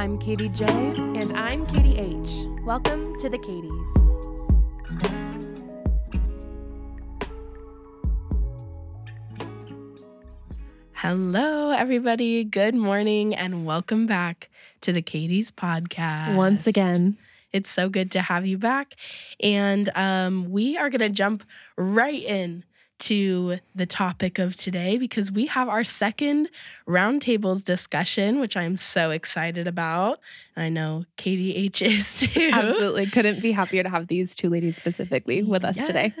I'm Katie J. And I'm Katie H. Welcome to the Katies. Hello, everybody. Good morning, and welcome back to the Katie's podcast. Once again. It's so good to have you back. And um, we are going to jump right in to the topic of today because we have our second roundtables discussion, which I'm so excited about. I know Katie H is too. Absolutely. Couldn't be happier to have these two ladies specifically with us today.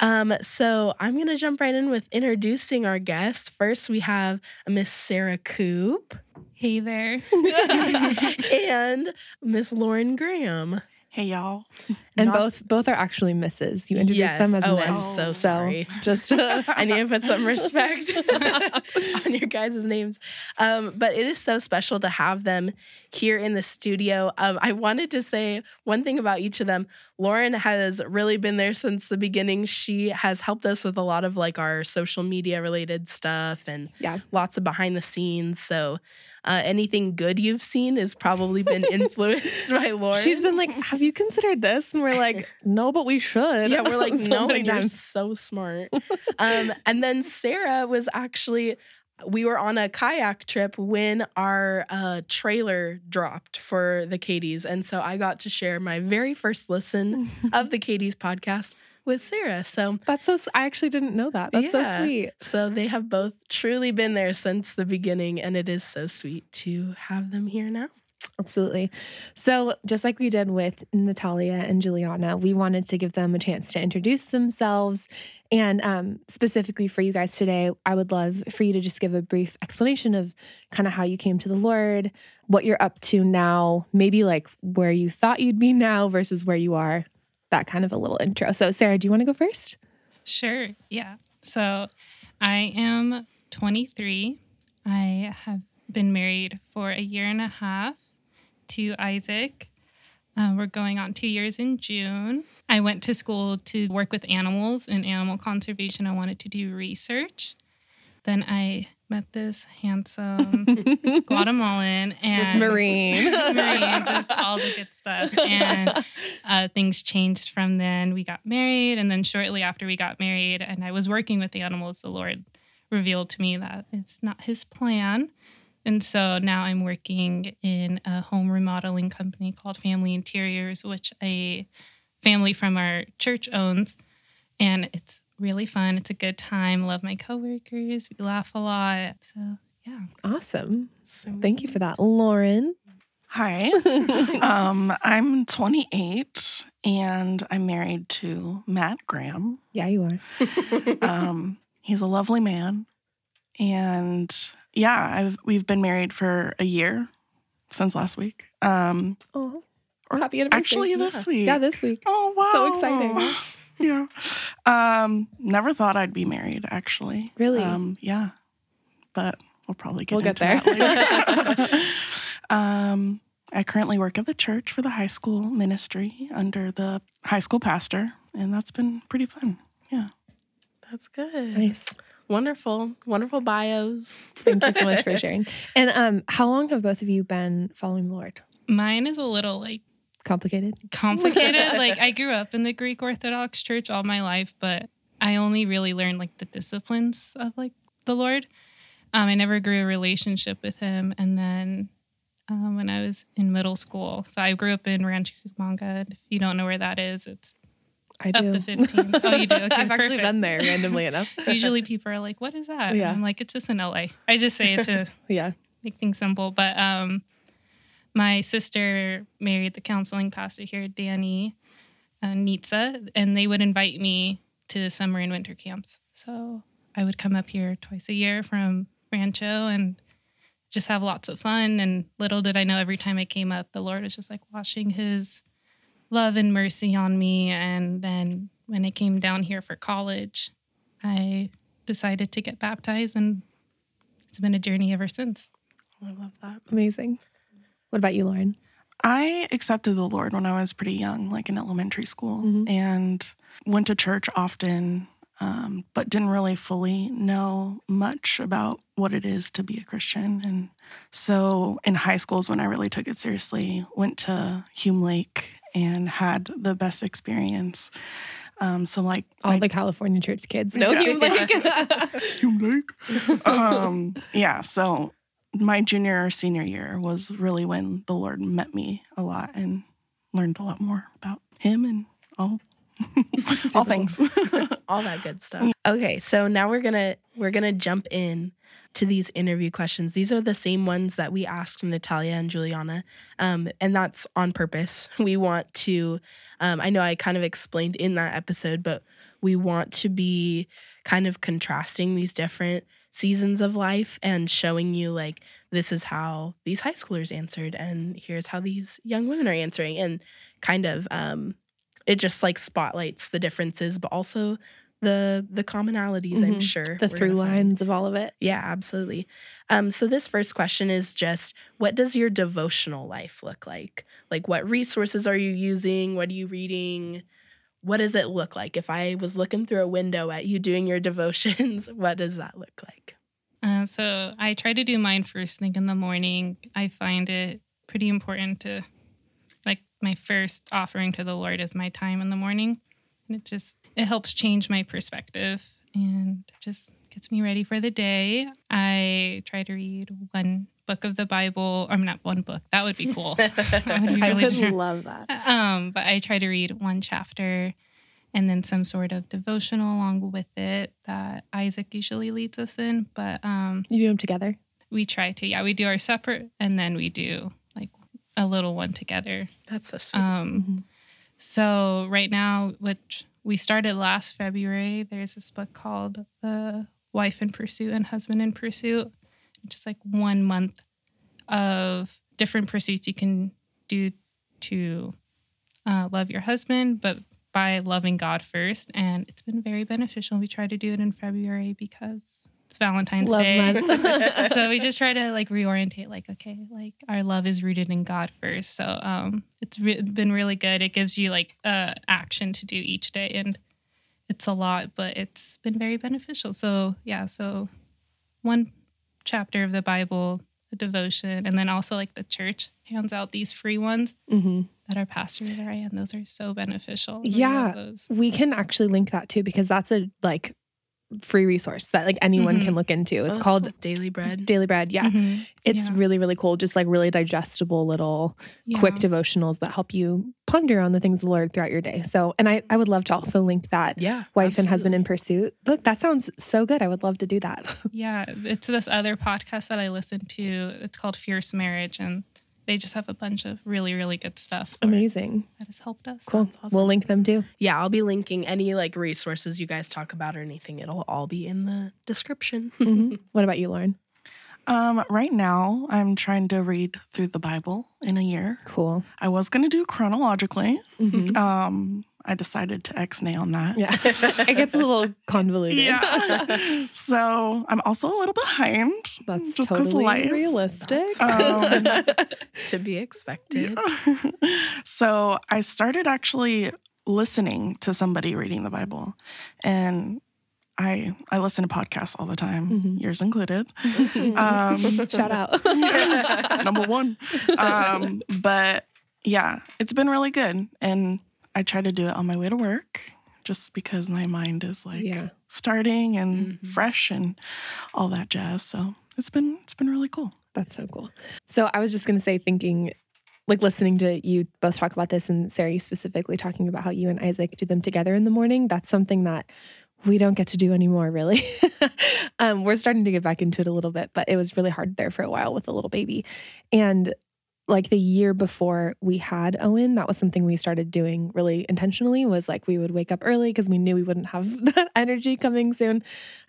Um, so I'm going to jump right in with introducing our guests. First, we have Miss Sara Coop. Hey there. and Miss Loran Graham. Hey y'all. And Not- both both are actually misses. You introduced Yes. them as Oh, Miss. I'm so sorry. just I need to put some respect on your guys' names. Um, but it is so special to have them here in the studio. Um, I wanted to say one thing about each of them. Loran has really been there since the beginning. She has helped us with a lot of like our social media related stuff and Yeah. lots of behind the scenes. So uh, anything good you've seen has probably been influenced by Loran. She's been like, Have you considered this? And we're like, No, but we should. Yeah, we're like, So no, many you're so smart. um, and then Sara was actually, we were on a kayak trip when our uh, trailer dropped for the Katie's. And so I got to share my very first listen of the Katie's podcast with Sara. So, That's so I actually didn't know that. That's Yeah. so sweet. so they have both truly been there since the beginning. And it is so sweet to have them here now. Absolutely. So, just like we did with Natalia and Juliana, we wanted to give them a chance to introduce themselves. And um, specifically for you guys today, I would love for you to just give a brief explanation of kind of how you came to the Lord, what you're up to now, maybe like where you thought you'd be now versus where you are, that kind of a little intro. So, Sara, do you want to go first? Sure. Yeah. So I am 23. I have been married for a year and a half to Isaac. Uh, we're going on two years in June. I went to school to work with animals in animal conservation. I wanted to do research. Then I met this handsome Guatemalan and Marine. Marine, just all the good stuff. And uh, things changed from then. We got married, and then shortly after we got married, and I was working with the animals, the Lord revealed to me that it's not His plan. And so now I'm working in a home remodeling company called Family Interiors, which a family from our church owns. And it's really fun. It's a good time. Love my coworkers. We laugh a lot. So, yeah. awesome. So, Thank you for that. Loran. Hi. um, I'm 28 and I'm married to Matt Graham. Yeah, you are. Um, he's a lovely man. And yeah, I've, we've been married for a year since last week. Um, Oh, happy anniversary. actually this week. Yeah, this week. Oh, wow. So exciting. yeah. Um, never thought I'd be married, actually. Really? Um, yeah. But we'll probably get We'll get there. that later. um, I currently work at the church for the high school ministry under the high school pastor, and that's been pretty fun. Yeah. That's good. Nice. Wonderful. Wonderful bios. Thank you so much for sharing. And um, how long have both of you been following the Lord? Mine is a little like Complicated. complicated. like I grew up in the Greek Orthodox Church all my life, but I only really learned like the disciplines of like the Lord. Um, I never grew a relationship with Him, and then um, when I was in middle school, so I grew up in Rancho Cucamonga. If you don't know where that is, it's I up do. to fifteen. Oh, you do? Okay, I've actually been there randomly enough. Usually, people are like, "What is that?" And Yeah. I'm like, "It's just in LA." I just say it to yeah. make things simple. But um, my sister married the counseling pastor here, Danny uh, Nitsa, and they would invite me to summer and winter camps. So I would come up here twice a year from Rancho and just have lots of fun. And little did I know, every time I came up, the Lord was just like washing His love and mercy on me. And then when I came down here for college, I decided to get baptized, and it's been a journey ever since. I love that. Amazing. What about you, Loran? I accepted the Lord when I was pretty young, like in elementary school, Mhm. and went to church often. um, but didn't really fully know much about what it is to be a Christian. And so in high school is when I really took it seriously. Went to Hume Lake and had the best experience. Um, so like All my- the California church kids know Yeah. Hume Lake. Hume Lake. um, yeah, so my junior or senior year was really when the Lord met me a lot and learned a lot more about Him and all all things. all that good stuff. Okay, so now we're gonna we're gonna jump in to these interview questions. These are the same ones that we asked Natalia and Juliana, um, and that's on purpose. We want to. Um, I know I kind of explained in that episode, but we want to be kind of contrasting these different seasons of life and showing you like this is how these high schoolers answered and here's how these young women are answering. And kind of um it just like spotlights the differences but also the the commonalities i'm Mhm. sure the through lines of all of it. yeah absolutely. Um so this first question is just what does your devotional life look like? Like what resources are you using? What are you reading what does it look like? If i was looking through a window at you doing your devotions what does that look like? Uh, so I try to do mine first thing in the morning. I find it pretty important to, like, my first offering to the Lord is my time in the morning, and it just it helps change my perspective and just gets me ready for the day. I try to read one book of the Bible. I'm not one book. That would be cool. That would be I would true. love that. Um, but I try to read one chapter and then some sort of devotional along with it that Isaac usually leads us in. But um, You do them together. we try to, yeah, we do our separate and then we do like a little one together. that's so sweet Um, Mhm. so right now, which we started last February, there's this book called The Wife in Pursuit and Husband in Pursuit. Just like one month of different pursuits you can do to uh, love your husband, but by loving God first. And it's been very beneficial. We try to do it in February because it's Valentine's Love Day. month. so we just try to like reorientate like okay like our love is rooted in god first so um it's re- been really good it gives you like uh action to do each day and it's a lot but it's been very beneficial. So yeah so one chapter of the bible a devotion and then also like the church hands out these free ones hmm that our pastors are in. Those are so beneficial. Yeah. We can actually link that too because that's a like free resource that like anyone Mhm. can look into. Oh, It's that's called cool. daily bread Daily Bread. Yeah. Mhm. It's Yeah. really, really cool. Just like really digestible little Yeah. quick devotionals that help you ponder on the things of the Lord throughout your day. So, and I, I would love to also link that yeah wife and husband in pursuit book. That sounds so good. I would love to do that. Yeah, it's this other podcast that I listen to. It's called Fierce Marriage, and they just have a bunch of really, really good stuff for it Amazing. that has helped us. Cool. Sounds awesome. We'll link them too. yeah i'll be linking any like resources you guys talk about or anything it'll all be in the description Mhm. What about you, Loran? um, right now, I'm trying to read through the Bible in a year. Cool. I was going to do chronologically. Mhm. Um, I decided to X nail on that. Yeah. it gets a little convoluted. Yeah. so I'm also a little behind. That's Just 'cause totally life. realistic. Um, to be expected so I started actually listening to somebody reading the Bible, and I I listen to podcasts all the time, Mhm. yours included. Um, Shout out. number one. Um, but yeah, it's been really good, and I try to do it on my way to work, just because my mind is like Yeah. starting and Mhm. fresh and all that jazz. So it's been it's been really cool. That's so cool. So I was just going to say, thinking, like listening to you both talk about this, and Sara, you specifically talking about how you and Isaac do them together in the morning. That's something that we don't get to do anymore, really. um, we're starting to get back into it a little bit, but it was really hard there for a while with a little baby. And like the year before we had Owen, that was something we started doing really intentionally was like we would wake up early because we knew we wouldn't have that energy coming soon.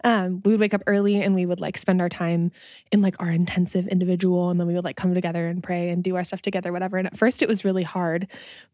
Um, we would wake up early and we would like spend our time in like our intensive individual and then we would like come together and pray and do our stuff together whatever and at first it was really hard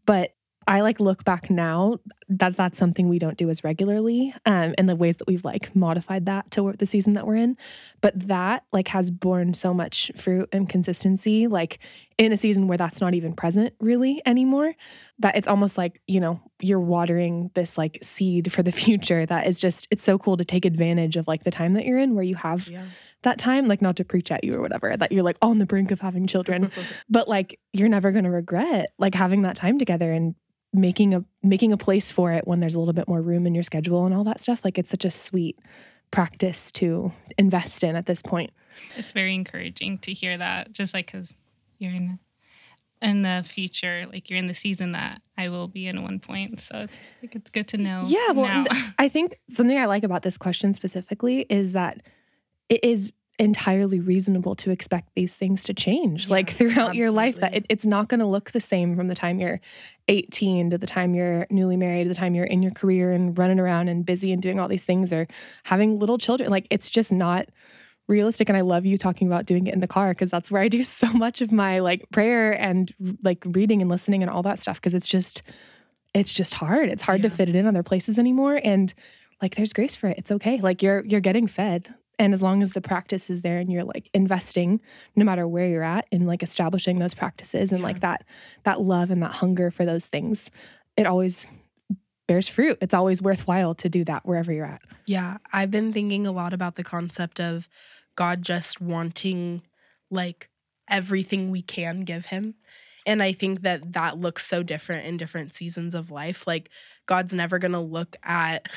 but i like look back now that that's something we don't do as regularly um, and the ways that we've like modified that to the season that we're in but that like has borne so much fruit and consistency like in a season where that's not even present really anymore that it's almost like you know you're watering this like seed for the future that is just it's so cool to take advantage of like the time that you're in where you have Yeah. that time like not to preach at you or whatever that you're like on the brink of having children. But like you're never going to regret like having that time together and making a making a place for it when there's a little bit more room in your schedule and all that stuff. Like it's such a sweet practice to invest in at this point. It's very encouraging to hear that, just like because you're in in the future, like you're in the season that I will be in at one point. So it's just like it's good to know. Yeah, well. I think something I like about this question specifically is that it is entirely reasonable to expect these things to change like Yeah, throughout your life that it, it's not going to look the same from the time you're 18 to the time you're newly married to the time you're in your career and running around and busy and doing all these things or having little children like it's just not realistic and i love you talking about doing it in the car because that's where i do so much of my like prayer and like reading and listening and all that stuff because it's just it's just hard. It's hard to fit it in other places anymore and like there's grace for it. It's okay. Like you're you're getting fed and as long as the practice is there and you're like investing no matter where you're at in like establishing those practices and like that that love and that hunger for those things it always bears fruit it's always worthwhile to do that wherever you're at Yeah, I've been thinking a lot about the concept of God just wanting like everything we can give him. And I think that that looks so different in different seasons of life. Like God's never going to look at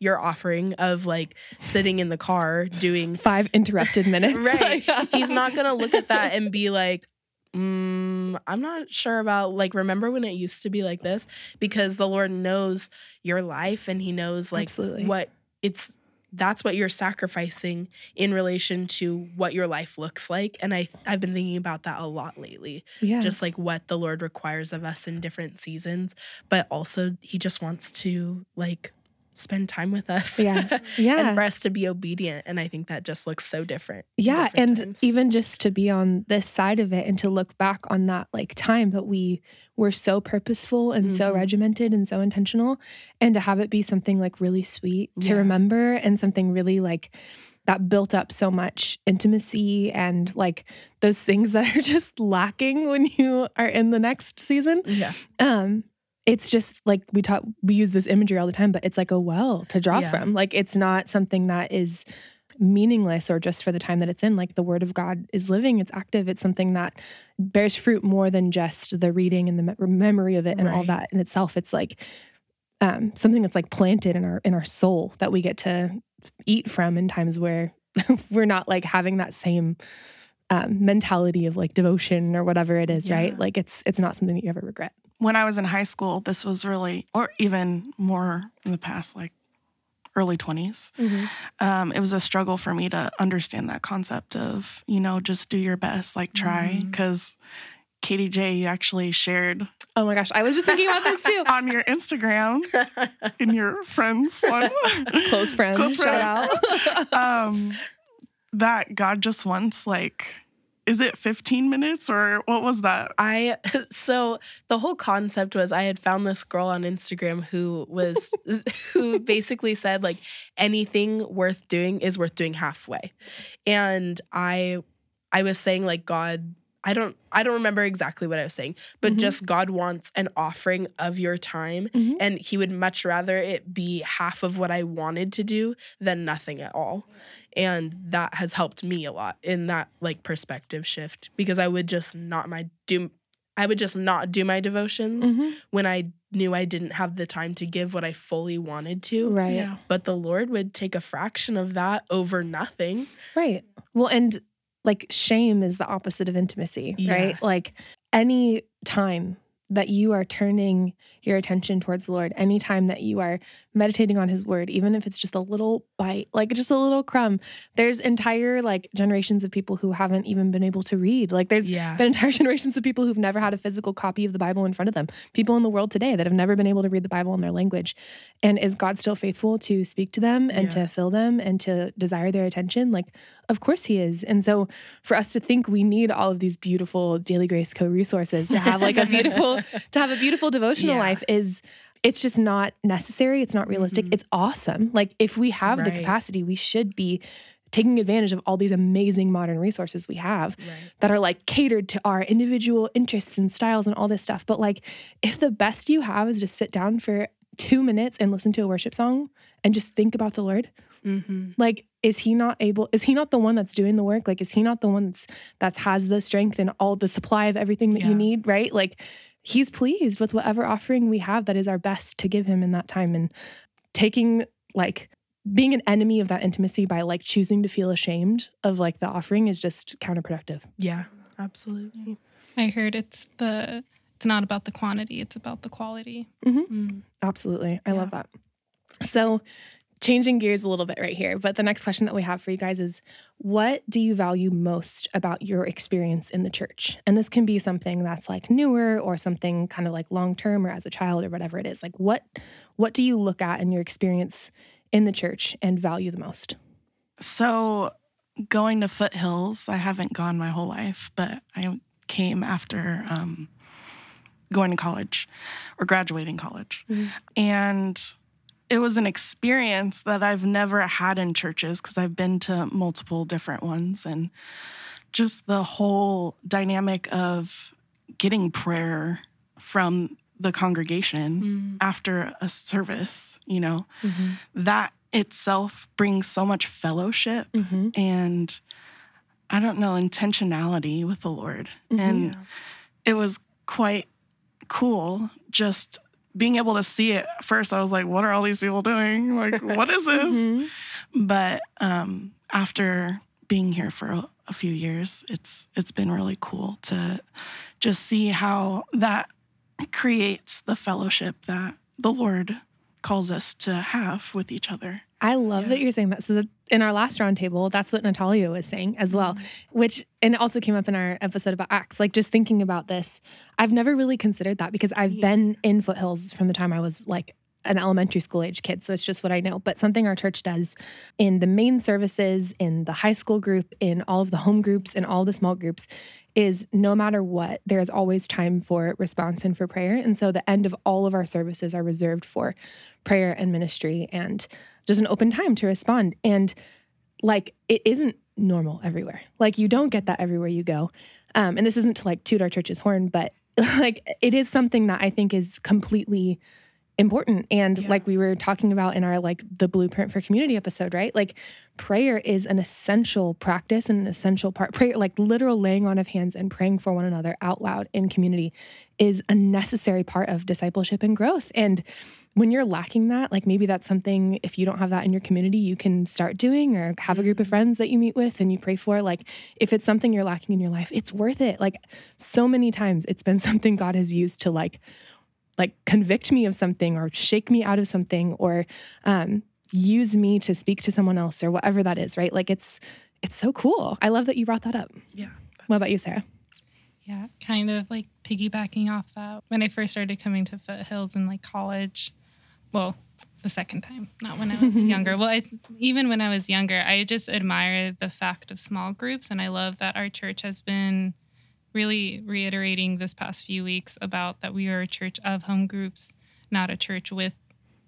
your offering of like sitting in the car doing five interrupted minutes right. He's not going to look at that and be like, mm, I'm not sure about like remember when it used to be like this because the Lord knows your life and he knows like Absolutely. what it's that's what you're sacrificing in relation to what your life looks like and I I've been thinking about that a lot lately yeah just like what the Lord requires of us in different seasons but also he just wants to like spend time with us yeah yeah and for us to be obedient and i think that just looks so different yeah different and times. even just to be on this side of it and to look back on that like time that we were so purposeful and so Mhm. regimented and so intentional and to have it be something like really sweet to Yeah. remember and something really like that built up so much intimacy and like those things that are just lacking when you are in the next season yeah um it's just like we talk we use this imagery all the time but it's like a well to draw Yeah. from. Like it's not something that is meaningless or just for the time that it's in. Like the word of god is living it's active it's something that bears fruit more than just the reading and the me- memory of it and all that in itself. It's like um something that's like planted in our in our soul that we get to eat from in times where we're not like having that same um, mentality of like devotion or whatever it is Yeah. right like it's it's not something that you ever regret when I was in high school, this was really, or even more in the past, like early 20s, um, it was a struggle for me to understand that concept of, you know, just do your best, like try. Because Katie J you actually shared Oh my gosh, I was just thinking about this too. on your Instagram in your friends one. Close friends, Close shout out. um, that God just wants, like, is it 15 minutes or what was that? I so the whole concept was I had found this girl on Instagram who was who basically said like anything worth doing is worth doing halfway. And I I was saying like God I don't I don't remember exactly what I was saying, but Mhm. just God wants an offering of your time Mhm. and he would much rather it be half of what I wanted to do than nothing at all. And that has helped me a lot in that like perspective shift because I would just not my do I would just not do my devotions Mhm. when I knew I didn't have the time to give what I fully wanted to. Right. Yeah. But the Lord would take a fraction of that over nothing. Right. Well, and like shame is the opposite of intimacy, Yeah. right? Like any time that you are turning your attention towards the Lord, any time that you are meditating on his word, even if it's just a little bite, like just a little crumb, there's entire like generations of people who haven't even been able to read. Like there's Yeah. been entire generations of people who've never had a physical copy of the Bible in front of them. People in the world today that have never been able to read the Bible in their language. And is God still faithful to speak to them and Yeah. to fill them and to desire their attention? Like, of course he is. And so for us to think we need all of these beautiful Daily Grace Co resources to have like a beautiful to have a beautiful devotional Yeah. life is it's just not necessary. It's not realistic. Mhm. It's awesome. Like if we have the capacity, we should be taking advantage of all these amazing modern resources we have Right. that are like catered to our individual interests and styles and all this stuff. But like, if the best you have is to sit down for two minutes and listen to a worship song and just think about the Lord, Mm-hmm. like, is he not able? Is he not the one that's doing the work? Like, is he not the one that's that has the strength and all the supply of everything that Yeah. you need? Right? Like, he's pleased with whatever offering we have that is our best to give him in that time and taking like being an enemy of that intimacy by like choosing to feel ashamed of like the offering is just counterproductive. Yeah, absolutely. I heard it's the it's not about the quantity, it's about the quality. Mm. Absolutely. I love that. So, changing gears a little bit right here, but the next question that we have for you guys is what do you value most about your experience in the church? And this can be something that's like newer or something kind of like long term or as a child or whatever it is. Like what what do you look at in your experience in the church and value the most? So, going to Foothills, I haven't gone my whole life, but I came after um, going to college or graduating college. Mhm. And it was an experience that I've never had in churches because I've been to multiple different ones. And just the whole dynamic of getting prayer from the congregation Mm. after a service, you know, that itself brings so much fellowship Mm-hmm. and I don't know, intentionality with the Lord. Mhm. And it was quite cool just being able to see it. First, I was like, what are all these people doing? Like, what is this? Mm-hmm. But um, after being here for a, a few years, it's it's been really cool to just see how that creates the fellowship that the Lord calls us to have with each other. I love Yeah. that you're saying that. So that in our last roundtable, that's what Natalia was saying as well, mm-hmm. which and it also came up in our episode about Acts. Like just thinking about this, I've never really considered that because I've Yeah. been in foothills from the time I was like an elementary school age kid. So it's just what I know. But something our church does in the main services, in the high school group, in all of the home groups, in all the small groups, is no matter what, there's always time for response and for prayer. And so the end of all of our services are reserved for prayer and ministry and just an open time to respond. And like it isn't normal everywhere. Like you don't get that everywhere you go. Um, and this isn't to like toot our church's horn, but like it is something that I think is completely important. And Yeah. like we were talking about in our like the blueprint for community episode, right? Like prayer is an essential practice and an essential part. Prayer, like literal laying on of hands and praying for one another out loud in community is a necessary part of discipleship and growth. And when you're lacking that, like maybe that's something, if you don't have that in your community, you can start doing or have a group of friends that you meet with and you pray for. Like if it's something you're lacking in your life, it's worth it. Like so many times it's been something God has used to like, like convict me of something or shake me out of something or um, use me to speak to someone else or whatever that is, right? Like it's, it's so cool. I love that you brought that up. Yeah. What about you, Sara? Yeah, kind of like piggybacking off that. When I first started coming to Foothills in like college, well, the second time, not when I was younger. Well, I, even when I was younger, I just admire the fact of small groups, and I love that our church has been really reiterating this past few weeks about that we are a church of home groups, not a church with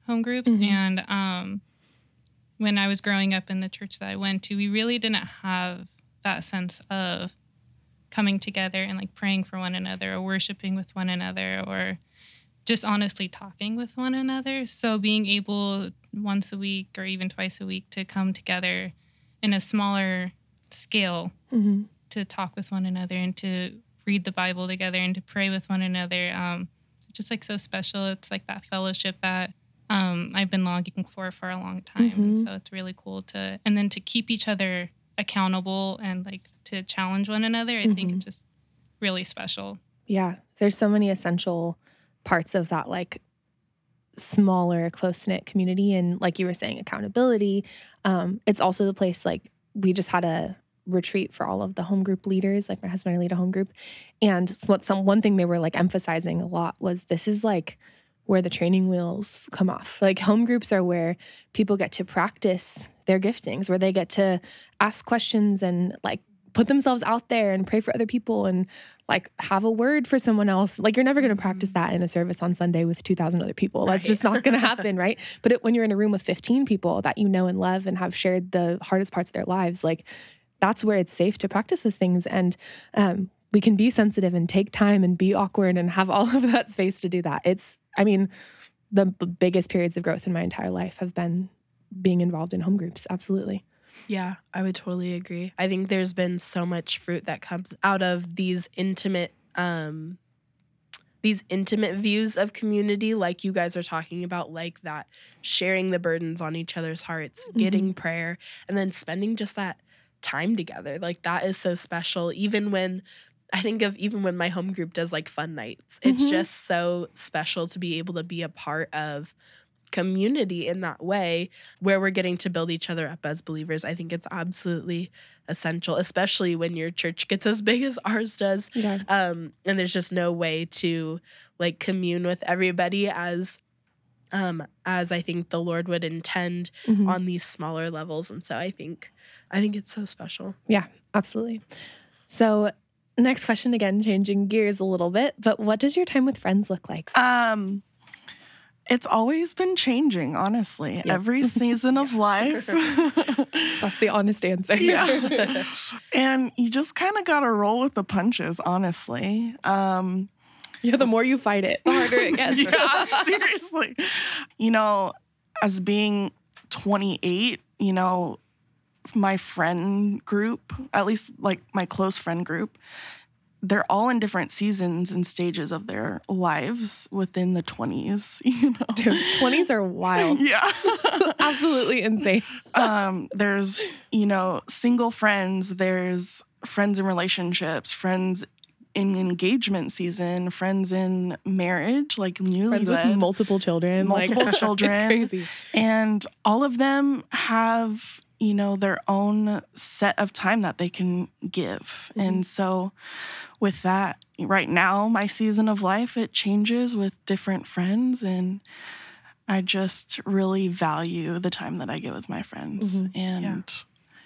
home groups. And um, when I was growing up in the church that I went to, we really didn't have that sense of coming together and like praying for one another or worshiping with one another or just honestly talking with one another. So being able once a week or even twice a week to come together in a smaller scale Mm-hmm. to talk with one another and to read the Bible together and to pray with one another. Um, just like so special. It's like that fellowship that um, I've been longing for for a long time. And Mhm. so it's really cool to, and then to keep each other accountable and like to challenge one another. I think Mhm. it's just really special. Yeah, there's so many essential parts of that like smaller close knit community and like you were saying accountability. Um it's also the place like we just had a retreat for all of the home group leaders like my husband and I lead a home group. And what some one thing they were like emphasizing a lot was this is like where the training wheels come off. Like home groups are where people get to practice their giftings where they get to ask questions and like put themselves out there and pray for other people and like have a word for someone else. Like you're never going to practice that in a service on Sunday with 2,000 other people. That's Right. just not going to happen, right? But it, when you're in a room with 15 people that you know and love and have shared the hardest parts of their lives, like that's where it's safe to practice those things. And um, we can be sensitive and take time and be awkward and have all of that space to do that. It's, I mean, the biggest periods of growth in my entire life have been being involved in home groups. Absolutely. Yeah, I would totally agree. I think there's been so much fruit that comes out of these intimate um these intimate views of community like you guys are talking about like that sharing the burdens on each other's hearts, getting prayer and then spending just that time together. Like that is so special even when I think of even when my home group does like fun nights. It's Mhm. just so special to be able to be a part of community in that way where we're getting to build each other up as believers. I think it's absolutely essential, especially when your church gets as big as ours does. Yeah. Um, and there's just no way to like commune with everybody as um as I think the Lord would intend Mhm. on these smaller levels. And so I think I think it's so special. Yeah, absolutely. So, next question again, changing gears a little bit, but what does your time with friends look like? Um, it's always been changing, honestly. Yep. Every season of life. That's the honest answer. Yeah. and you just kind of got to roll with the punches, honestly. Um, yeah, the more you fight it, the harder it gets. yeah, seriously. You know, as being 28, you know, my friend group, at least like my close friend group, they're all in different seasons and stages of their lives within the 20s, you know. Dude, 20s are wild. Yeah. Absolutely insane. um, there's, you know, single friends, there's friends in relationships, friends in engagement season, friends in marriage, like Friends with multiple children. Multiple like, children. It's crazy. and all of them have you know their own set of time that they can give and so with that right now my season of life it changes with different friends and i just really value the time that i get with my friends Mhm. and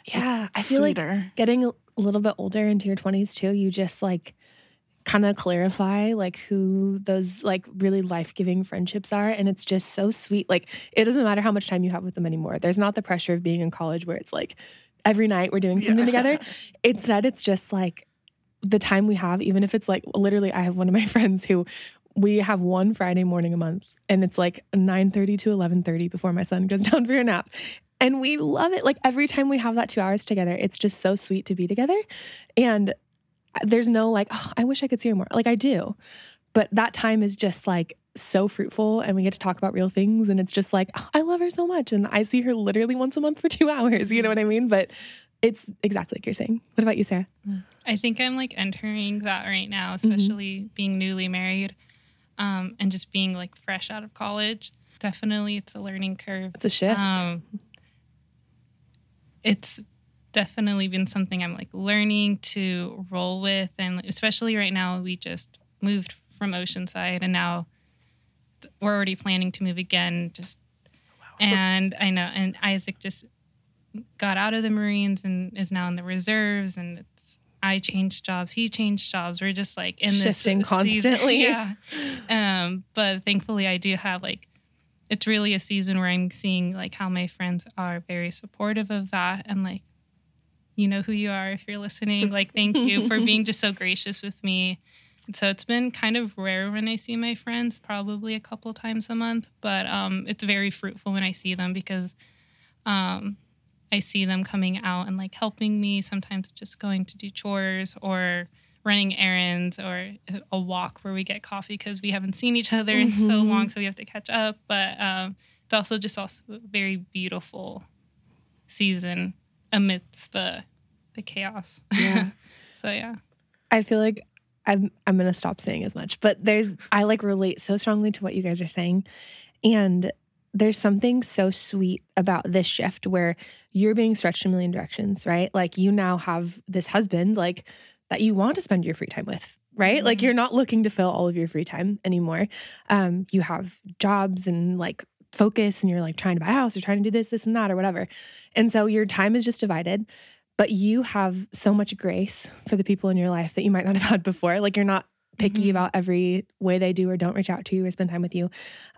Yeah. I it's feel like getting a little bit older into your 20s too, you just like kind of clarify like who those like really life-giving friendships are and it's just so sweet. Like it doesn't matter how much time you have with them anymore. There's not the pressure of being in college where it's like every night we're doing something Yeah. together. Instead it's just like the time we have even if it's like literally I have one of my friends who we have one Friday morning a month and it's like 9:30 to 11:30 before my son goes down for a nap. And we love it. Like every time we have that 2 hours together, it's just so sweet to be together. And there's no like, oh, I wish I could see her more. Like I do. But that time is just like so fruitful and we get to talk about real things and it's just like, oh, I love her so much and I see her literally once a month for 2 hours, you know what I mean? But it's exactly like you're saying. What about you, Sara? I think I'm like entering that right now, especially being newly married um, and just being like fresh out of college. Definitely, it's a learning curve. It's a shift. Um, it's definitely been something I'm like learning to roll with, and especially right now, we just moved from Oceanside, and now we're already planning to move again. Just and I know, and Isaac just got out of the Marines and is now in the reserves, and it's I changed jobs, he changed jobs. We're just like in this Shifting season- constantly. yeah. Um, but thankfully, I do have like it's really a season where I'm seeing like how my friends are very supportive of that and like you know who you are if you're listening. Like thank you for being just so gracious with me. And so it's been kind of rare when I see my friends, probably a couple times a month, but um, it's very fruitful when I see them because um, I see them coming out and like helping me. Sometimes it's just going to do chores or running errands or a walk where we get coffee because we haven't seen each other in so Mhm. long, so we have to catch up. But um, it's also just also a very beautiful season amidst the the chaos. Yeah. so yeah. I feel like I'm I'm gonna stop saying as much, but there's I like relate so strongly to what you guys are saying, and there's something so sweet about this shift where you're being stretched a million directions, right? Like you now have this husband like that you want to spend your free time with, right? Like Mhm. you're not looking to fill all of your free time anymore. Um, you have jobs and like focus, and you're like trying to buy a house or trying to do this, this, and that, or whatever, and so your time is just divided but you have so much grace for the people in your life that you might not have had before. Like you're not picky Mhm. about every way they do or don't reach out to you or spend time with you.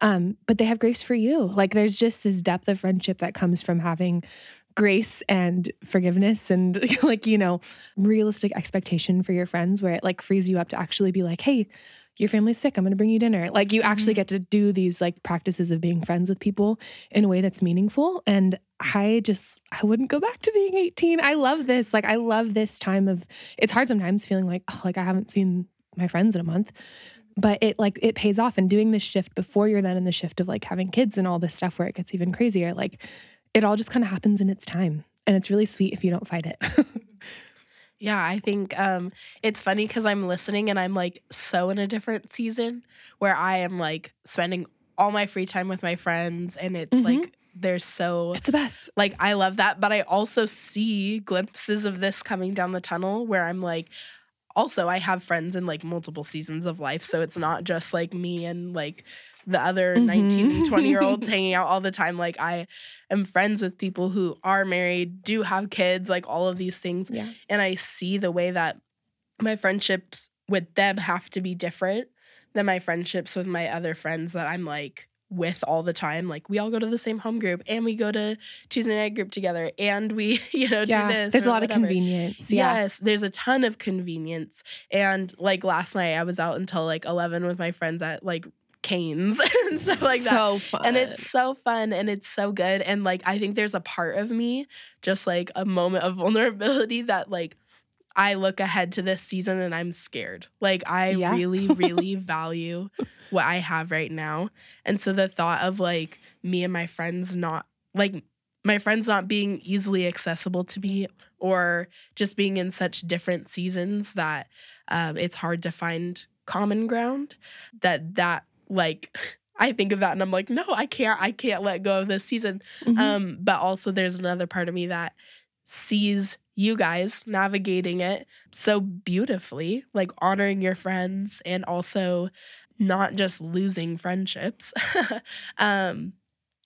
Um, but they have grace for you. Like there's just this depth of friendship that comes from having grace and forgiveness and like, you know, realistic expectation for your friends where it like frees you up to actually be like, hey, your family's sick. I'm going to bring you dinner. Like you actually Mhm. get to do these like practices of being friends with people in a way that's meaningful. And I just, I wouldn't go back to being 18. I love this. Like, I love this time of, it's hard sometimes feeling like, oh, like I haven't seen my friends in a month. But it like, it pays off. And doing this shift before you're then in the shift of like having kids and all this stuff where it gets even crazier, like it all just kind of happens in its time. And it's really sweet if you don't fight it. Yeah, I think um, it's funny because I'm listening and I'm like so in a different season where I am like spending all my free time with my friends and it's Mhm. like they're so it's the best. like I love that, but I also see glimpses of this coming down the tunnel where I'm like also I have friends in like multiple seasons of life, so it's not just like me and like the other Mhm. 19 and 20 year olds hanging out all the time like I am friends with people who are married, do have kids, like all of these things Yeah. and I see the way that my friendships with them have to be different than my friendships with my other friends that I'm like with all the time. Like we all go to the same home group and we go to Tuesday night group together and we, you know, Yeah. do this. There's a lot of convenience. Yeah. Yes, there's a ton of convenience. And like last night I was out until like 11 with my friends at like Canes and stuff like that so fun. and it's so fun and it's so good and like i think there's a part of me just like a moment of vulnerability that like i look ahead to this season and i'm scared like i Yeah. really really value what i have right now and so the thought of like me and my friends not like my friends not being easily accessible to me or just being in such different seasons that um, it's hard to find common ground that that like I think of that and I'm like, no, I can't, I can't let go of this season. Mhm. Um, but also there's another part of me that sees you guys navigating it so beautifully, like honoring your friends and also not just losing friendships. um,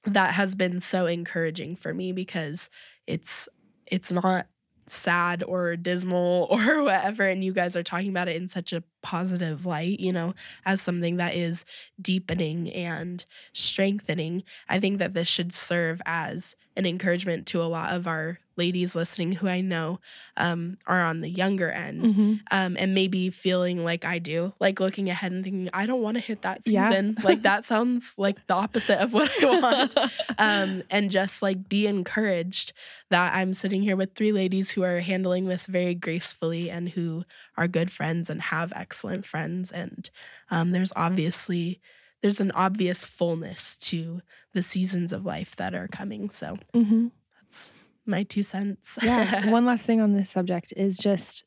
that has been so encouraging for me because it's it's not sad or dismal or whatever and you guys are talking about it in such a positive light you know as something that is deepening and strengthening i think that this should serve as an encouragement to a lot of our ladies listening who i know um, are on the younger end Mhm. um, and maybe feeling like I do, like looking ahead and thinking, I don't want to hit that Yeah. season. like that sounds like the opposite of what I want. um, and just like be encouraged that I'm sitting here with three ladies who are handling this very gracefully and who are good friends and have excellent friends. And um, there's obviously there's an obvious fullness to the seasons of life that are coming. So Mhm. that's my two cents. yeah. One last thing on this subject is just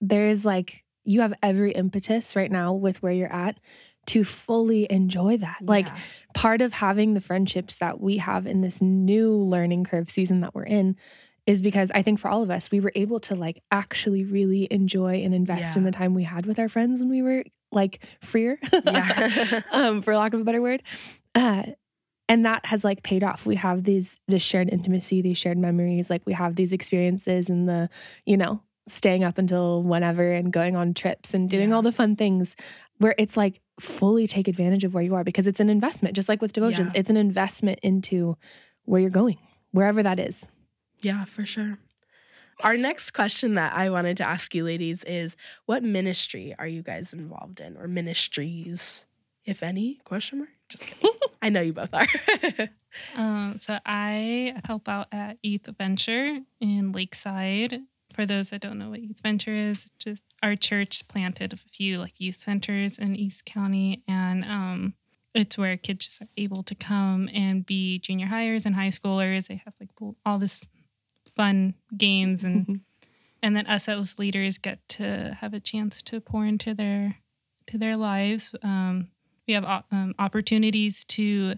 there is like you have every impetus right now with where you're at to fully enjoy that. Like Yeah. part of having the friendships that we have in this new learning curve season that we're in is because I think for all of us, we were able to like actually really enjoy and invest in the time we had with our friends when we were like freer, Yeah. um, for lack of a better word. Uh, and that has like paid off. We have these this shared intimacy, these shared memories. Like we have these experiences and the, you know, staying up until whenever and going on trips and doing Yeah. all the fun things where it's like fully take advantage of where you are because it's an investment, just like with devotions. Yeah. It's an investment into where you're going, wherever that is. Yeah, for sure. Our next question that I wanted to ask you ladies is what ministry are you guys involved in or ministries if any? Question mark. Just kidding. I know you both are. Um, so I help out at Youth Venture in Lakeside. For those that don't know what Youth Venture is, just our church planted a few like youth centers in East County, and um, it's where kids just are able to come and be junior highers and high schoolers. They have like all this fun games, and and then us as leaders get to have a chance to pour into their to their lives. Um, we have um, opportunities to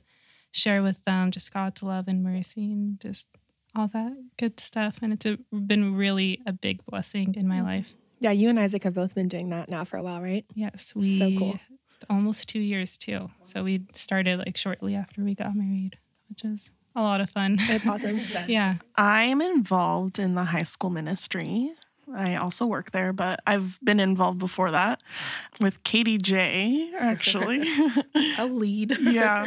share with them just God's love and mercy and just all that good stuff. And it's a, been really a big blessing in my life. Yeah, you and Isaac have both been doing that now for a while, right? Yes, we So cool. almost two years too. So we started like shortly after we got married, which is a lot of fun. It's awesome. yeah. I'm involved in the high school ministry. I also work there, but I've been involved before that with Katie J, actually. A lead. yeah.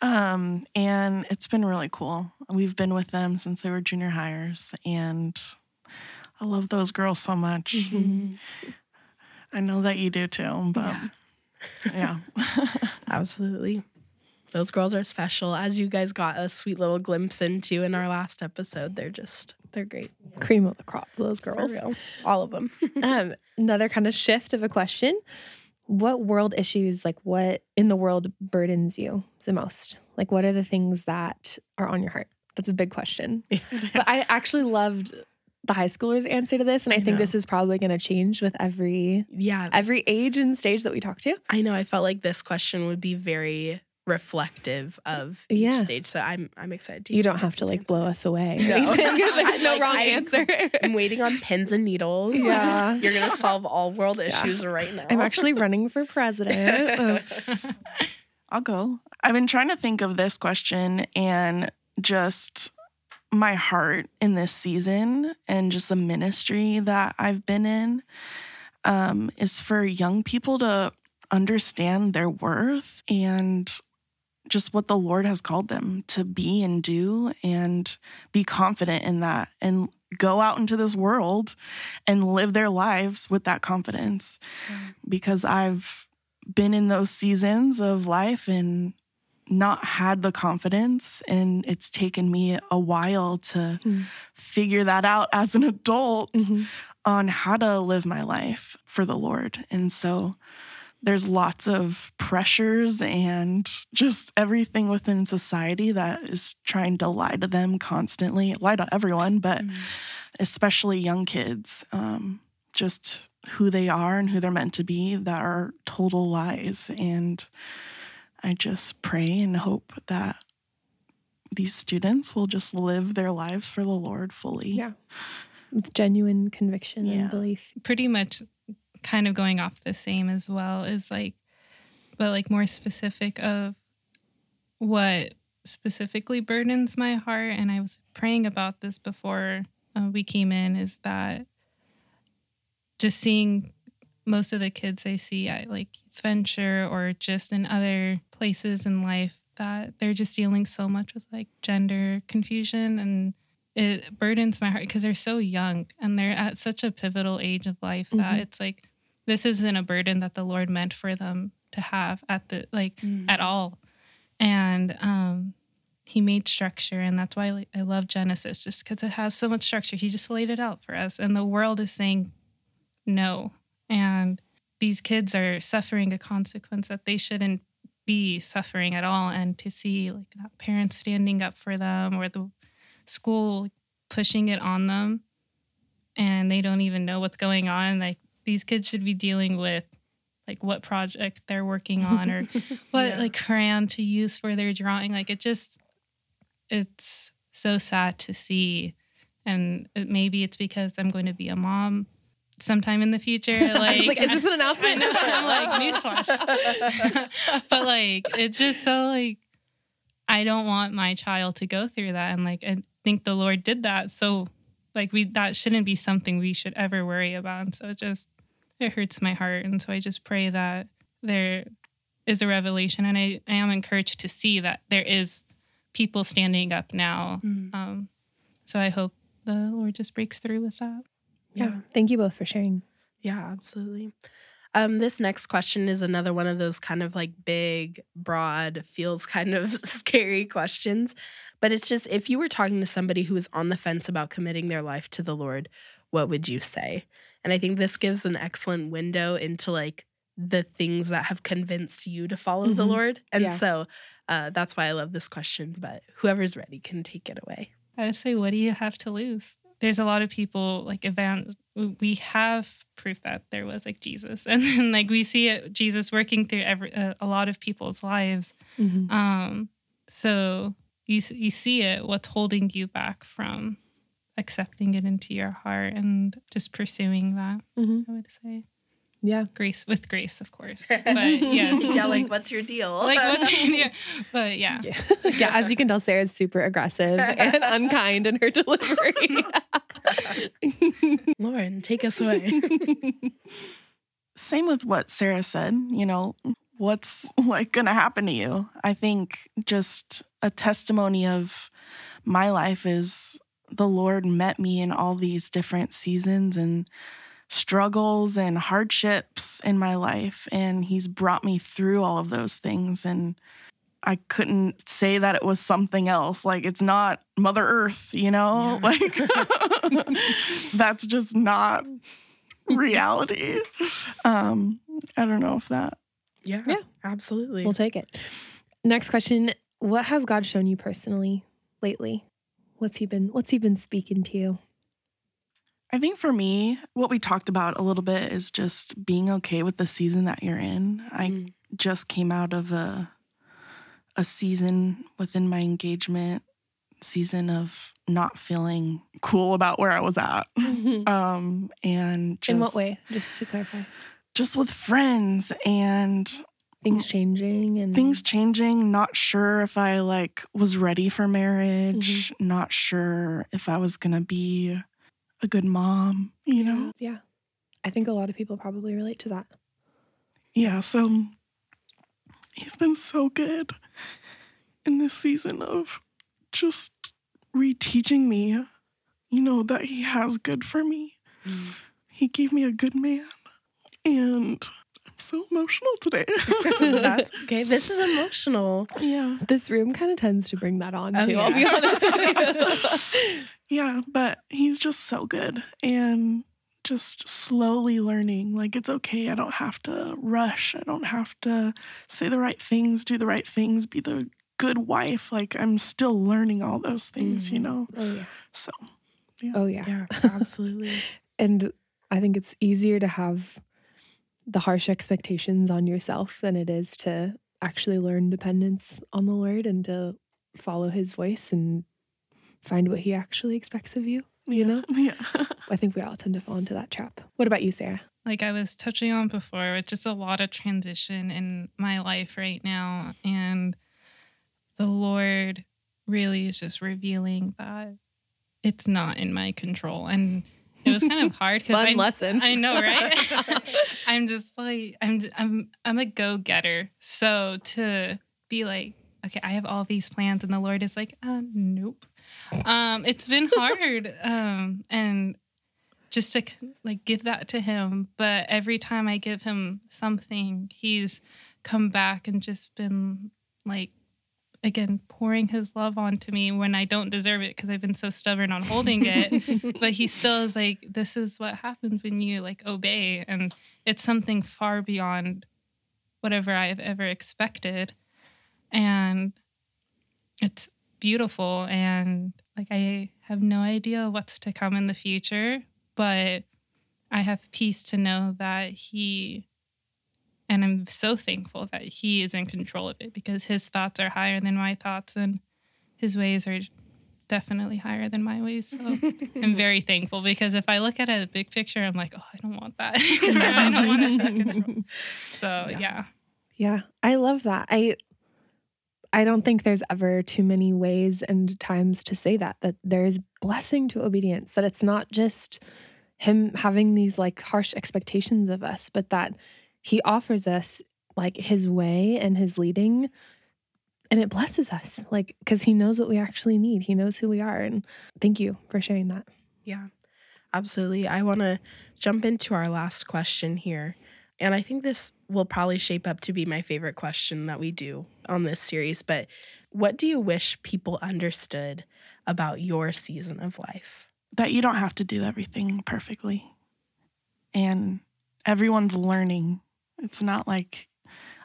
Um, and it's been really cool. We've been with them since they were junior highers, and I love those girls so much. Mm-hmm. I know that you do too, but yeah. Absolutely. Those girls are special. As you guys got a sweet little glimpse into in our last episode, they're just, they're great. Cream of the crop, those For girls. real. All of them. um, another kind of shift of a question. What world issues, like what in the world burdens you the most? Like what are the things that are on your heart? That's a big question. But I actually loved the high schoolers' answer to this, and I, I think know. this is probably going to change with every yeah. every age and stage that we talk to. I know. I felt like this question would be very reflective of each Yeah. stage. So I'm I'm excited to You don't have to like answer. blow us away. No. There's no Like, wrong I'm- answer. I'm waiting on pins and needles. Yeah. You're gonna solve all world issues right now. I'm actually running for president. I'll go. I've been trying to think of this question and just my heart in this season and just the ministry that I've been in um, is for young people to understand their worth and just what the Lord has called them to be and do and be confident in that and go out into this world and live their lives with that confidence because I've been in those seasons of life and not had the confidence and it's taken me a while to Mm. figure that out as an adult Mhm. on how to live my life for the Lord. And so there's lots of pressures and just everything within society that is trying to lie to them constantly, lie to everyone, but Mm. especially young kids, um, just who they are and who they're meant to be that are total lies. And I just pray and hope that these students will just live their lives for the Lord fully. Yeah. With genuine conviction Yeah. and belief. Pretty much kind of going off the same as well is like, but like more specific of what specifically burdens my heart. And I was praying about this before uh, we came in is that just seeing most of the kids I see at like Venture or just in other places in life that they're just dealing so much with like gender confusion and it burdens my heart because they're so young and they're at such a pivotal age of life that Mhm. it's like this isn't a burden that the Lord meant for them to have at the like Mm. at all. And um he made structure and that's why I love Genesis just because it has so much structure. He just laid it out for us and the world is saying no. And these kids are suffering a consequence that they shouldn't be suffering at all. And to see like not parents standing up for them or the school pushing it on them and they don't even know what's going on. Like these kids should be dealing with like what project they're working on or what Yeah. like crayon to use for their drawing. Like it just it's so sad to see. And it, maybe it's because I'm going to be a mom sometime in the future. Like, like, is this an announcement? I'm like, newsflash. but like, it's just so like, I don't want my child to go through that. And like, I think the Lord did that. So like, we, that shouldn't be something we should ever worry about. And so just, it hurts my heart. And so I just pray that there is a revelation. And I, I am encouraged to see that there is people standing up now. Mm. Um, so I hope the Lord just breaks through with that. yeah. Thank you both for sharing. Yeah, absolutely. Um, this next question is another one of those kind of like big, broad, feels kind of scary questions. But it's just if you were talking to somebody who is on the fence about committing their life to the Lord, what would you say? And I think this gives an excellent window into like the things that have convinced you to follow the Mhm. Lord. And Yeah. so uh, that's why I love this question. But whoever's ready can take it away. I would say, what do you have to lose? There's a lot of people like evan. We have proof that there was like Jesus, and then like we see it, Jesus working through every uh, a lot of people's lives. Mhm. Um, so you you see it. What's holding you back from accepting it into your heart and just pursuing that? Mhm. I would say. Yeah. grace with grace, of course. But yes, yeah, like wwhat's your deal? like what's yeah, but yeah. Yeah. yeah. As you can tell, Sara's super aggressive and unkind in her delivery. Loran, take us away. Same with what Sarah said, you know, what's like going to happen to you. I think just a testimony of my life is the Lord met me in all these different seasons and struggles and hardships in my life and he's brought me through all of those things and I couldn't say that it was something else. Like it's not Mother Earth, you know? Yeah. Like that's just not reality. Um, I don't know if that. yeah, Yeah. absolutely. we'll take it. Next question. What has God shown you personally lately? What's he been what's he been speaking to you? I think for me, what we talked about a little bit is just being okay with the season that you're in. I Mm. just came out of a a season within my engagement season of not feeling cool about where I was at. Um and just In what way? Just to clarify. just with friends and Things changing and things changing not sure if i like was ready for marriage Mm-hmm. not sure if i was gonna be a good mom you know Yeah. I think a lot of people probably relate to that. yeah so he's been so good in this season of just reteaching me you know that he has good for me Mm. he gave me a good man and so emotional today That's okay. This is emotional. yeah This room kind of tends to bring that on Oh, too. I'll be honest with you. Yeah, but he's just so good and just slowly learning. Like, it's okay. I don't have to rush. I don't have to say the right things, do the right things, be the good wife. Like, I'm still learning all those things, you Mhm. know? oh yeah. So, Oh yeah. Yeah, absolutely. And I think it's easier to have the harsh expectations on yourself than it is to actually learn dependence on the Lord and to follow his voice and find what he actually expects of you. You know? Yeah. I think we all tend to fall into that trap. What about you, Sara? like I was touching on before, it's just a lot of transition in my life right now. And the Lord really is just revealing that it's not in my control. And it was kind of hard because Fun I, lesson. I know, right? I'm just like I'm I'm I'm a go-getter. So to be like, okay, I have all these plans and the Lord is like, uh, nope. Um, it's been hard. um, and just to like give that to him. But every time I give him something, he's come back and just been like again pouring his love onto me when I don't deserve it because I've been so stubborn on holding it. but he still is like, this is what happens when you like obey, and it's something far beyond whatever I've ever expected, and it's beautiful. And like I have no idea what's to come in the future, but I have peace to know that he and I'm so thankful that he is in control of it because his thoughts are higher than my thoughts and his ways are definitely higher than my ways. So I'm very thankful because if I look at a big picture, I'm like, oh, I don't want that. I don't want to take control. So Yeah. yeah. Yeah, I love that. I I don't think there's ever too many ways and times to say that that there is blessing to obedience that it's not just him having these like harsh expectations of us, but that he offers us like his way and his leading and it blesses us like cuz he knows what we actually need. He knows who we are and thank you for sharing that. Yeah, absolutely. I want to jump into our last question here. And I think this will probably shape up to be my favorite question that we do on this series. But what do you wish people understood about your season of life? that you don't have to do everything perfectly. And everyone's learning. It's not like,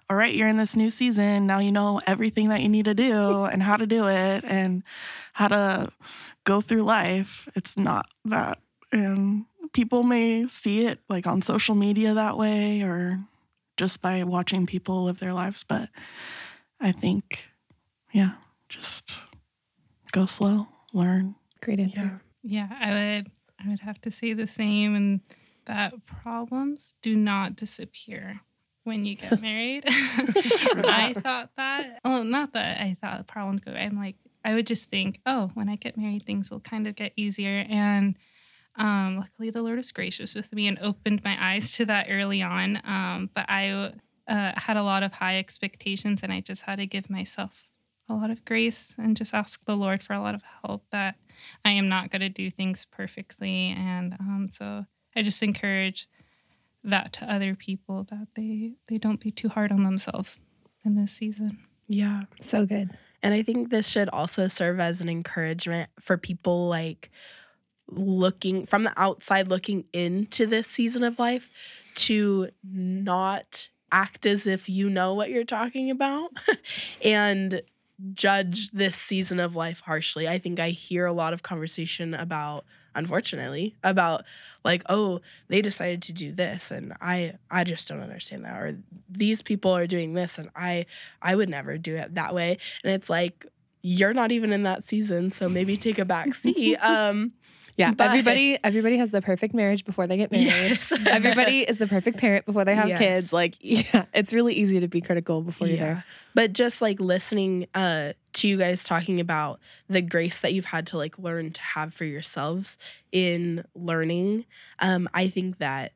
all right, you're in this new season. Now you know everything that you need to do and how to do it and how to go through life. It's not that. And people may see it like on social media that way or just by watching people live their lives. But I think, yeah, just go slow, learn. Great answer. Yeah, yeah, I would I would have to say the same and that problems do not disappear when you get married. I thought that. Well, not that I thought the problems go. I'm like, I would just think, oh, when I get married, things will kind of get easier. And um, luckily, the Lord was gracious with me and opened my eyes to that early on. Um, but I uh, had a lot of high expectations, and I just had to give myself a lot of grace and just ask the Lord for a lot of help that I am not going to do things perfectly. And um, so I just encourage that to other people that they they don't be too hard on themselves in this season. Yeah. So good. And I think this should also serve as an encouragement for people like looking from the outside looking into this season of life to mm-hmm. not act as if you know what you're talking about and judge this season of life harshly. I think I hear a lot of conversation about unfortunately about like oh they decided to do this and I I just don't understand that or these people are doing this and I I would never do it that way and it's like you're not even in that season so maybe take a back seat um Yeah, But- everybody everybody has the perfect marriage before they get married. Yes. everybody is the perfect parent before they have Yes. kids. Like, yeah, it's really easy to be critical before you're there. But just like listening uh to you guys talking about the grace that you've had to like learn to have for yourselves in learning, um, I think that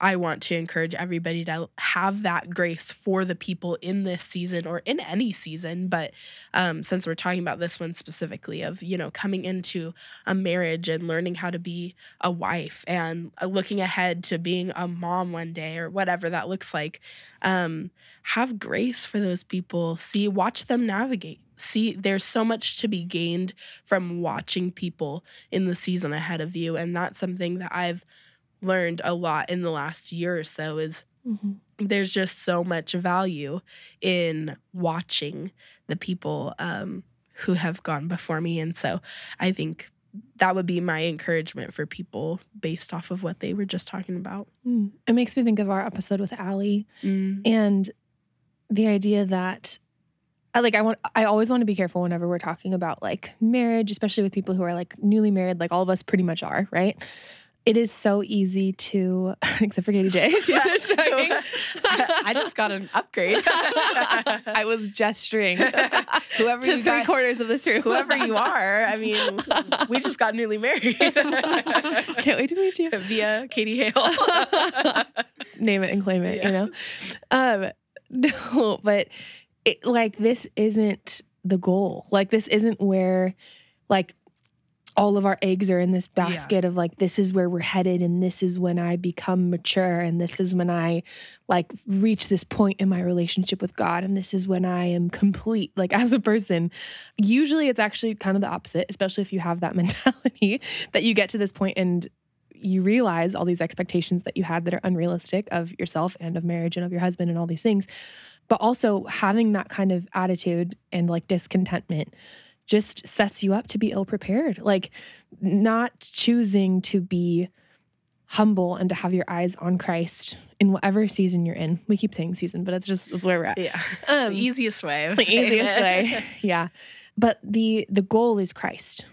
I want to encourage everybody to have that grace for the people in this season or in any season. But um, since we're talking about this one specifically, of you know coming into a marriage and learning how to be a wife and uh, looking ahead to being a mom one day or whatever that looks like, um, have grace for those people. See, watch them navigate. See, there's so much to be gained from watching people in the season ahead of you, and that's something that I've learned a lot in the last year or so is Mhm. there's just so much value in watching the people um, who have gone before me and so i think that would be my encouragement for people based off of what they were just talking about Mm. It makes me think of our episode with Allie mm. and the idea that I like I want I always want to be careful whenever we're talking about like marriage, especially with people who are like newly married, like all of us pretty much are, right? It is so easy to except for Katie J. She's just showing. i just got an upgrade I was gesturing whoever to three got, quarters of this room. whoever you are i mean we just got newly married Can't wait to meet you. via katie hale Name it and claim it, Yeah. you know? Um, no, but it, like this isn't the goal. Like this isn't where like all of our eggs are in this Yeah. basket of like this is where we're headed and this is when I become mature and this is when I like reach this point in my relationship with God and this is when I am complete like as a person. Usually it's actually kind of the opposite, especially if you have that mentality that you get to this point and you realize all these expectations that you had that are unrealistic of yourself and of marriage and of your husband and all these things. But also having that kind of attitude and like discontentment just sets you up to be ill prepared. Like not choosing to be humble and to have your eyes on Christ in whatever season you're in. We keep saying season, but it's just it's where we're at. yeah Um, the easiest way the easiest it. way. Yeah. But the the goal is Christ.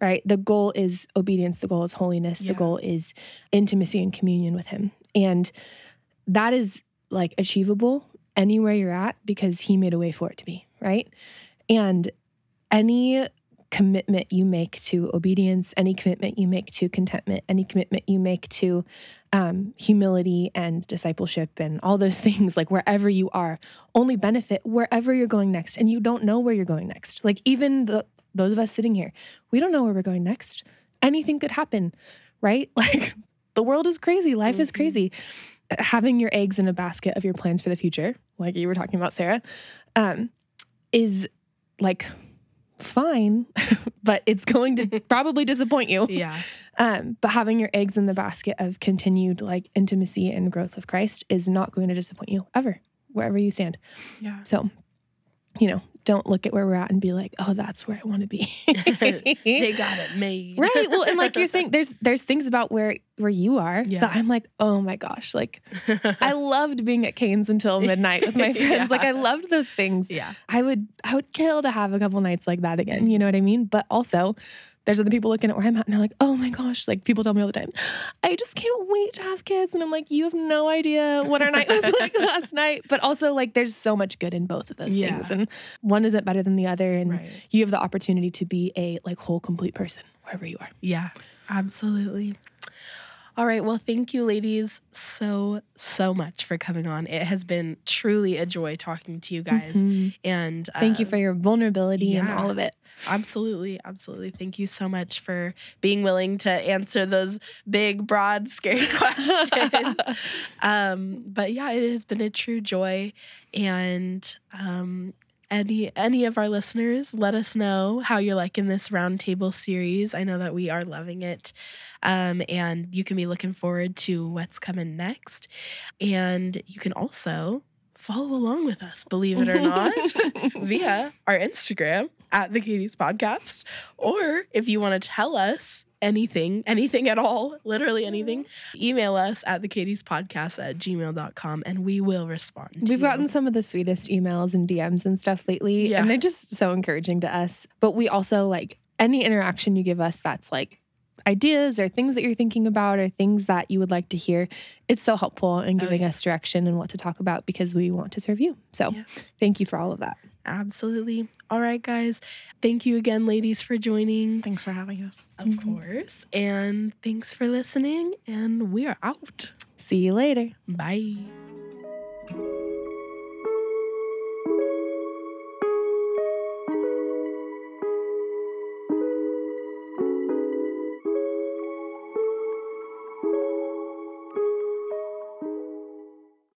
Right? The goal is obedience, the goal is holiness, Yeah. the goal is intimacy and communion with him. And that is like achievable anywhere you're at because he made a way for it to be, right? And any commitment you make to obedience, any commitment you make to contentment, any commitment you make to um, humility and discipleship and all those things, like wherever you are, only benefit wherever you're going next. And you don't know where you're going next. Like even the those of us sitting here, we don't know where we're going next. Anything could happen, right? Like the world is crazy, life is Mhm. crazy. Having your eggs in a basket of your plans for the future, like you were talking about, Sara, um, is like fine, but it's going to probably disappoint you. yeah Um, but having your eggs in the basket of continued like intimacy and growth with Christ is not going to disappoint you ever, wherever you stand. yeah So, you know, don't look at where we're at and be like, oh, that's where I want to be. they got it made. right. Well, and like you're saying, there's there's things about where where you are Yeah. that I'm like, oh my gosh, like I loved being at Canes until midnight with my friends. Like I loved those things. yeah. I would I would kill to have a couple nights like that again. You know what I mean? But also there's other people looking at where I'm at and they're like, oh my gosh, like people tell me all the time, I just can't wait to have kids. And I'm like, you have no idea what our night was like last night. But also, like, there's so much good in both of those Yeah. things. And one isn't better than the other. And Right. you have the opportunity to be a like whole, complete person wherever you are. Yeah, absolutely. All right. Well, thank you, ladies, so, so much for coming on. It has been truly a joy talking to you guys. Mhm. And Thank you for your vulnerability and all of it. Absolutely, absolutely. Thank you so much for being willing to answer those big, broad, scary questions. um, but yeah, it has been a true joy. And um, any any of our listeners, let us know how you're liking this roundtable series. I know that we are loving it, um, and you can be looking forward to what's coming next. And you can also follow along with us, believe it or not, via our Instagram at the Katie's Podcast. Or if you want to tell us anything, anything at all, literally anything, email us at the Katie's Podcast at gmail.com and we will respond. to We've you. gotten some of the sweetest emails and DMs and stuff lately, Yeah. and they're just so encouraging to us. But we also like any interaction you give us that's like ideas or things that you're thinking about or things that you would like to hear. It's so helpful in Oh, giving yeah. us direction and what to talk about because we want to serve you. So Yes, thank you for all of that. absolutely. All right, guys. Thank you again, ladies, for joining. Thanks for having us. Of Mhm. course. And thanks for listening. And we are out. See you later. Bye.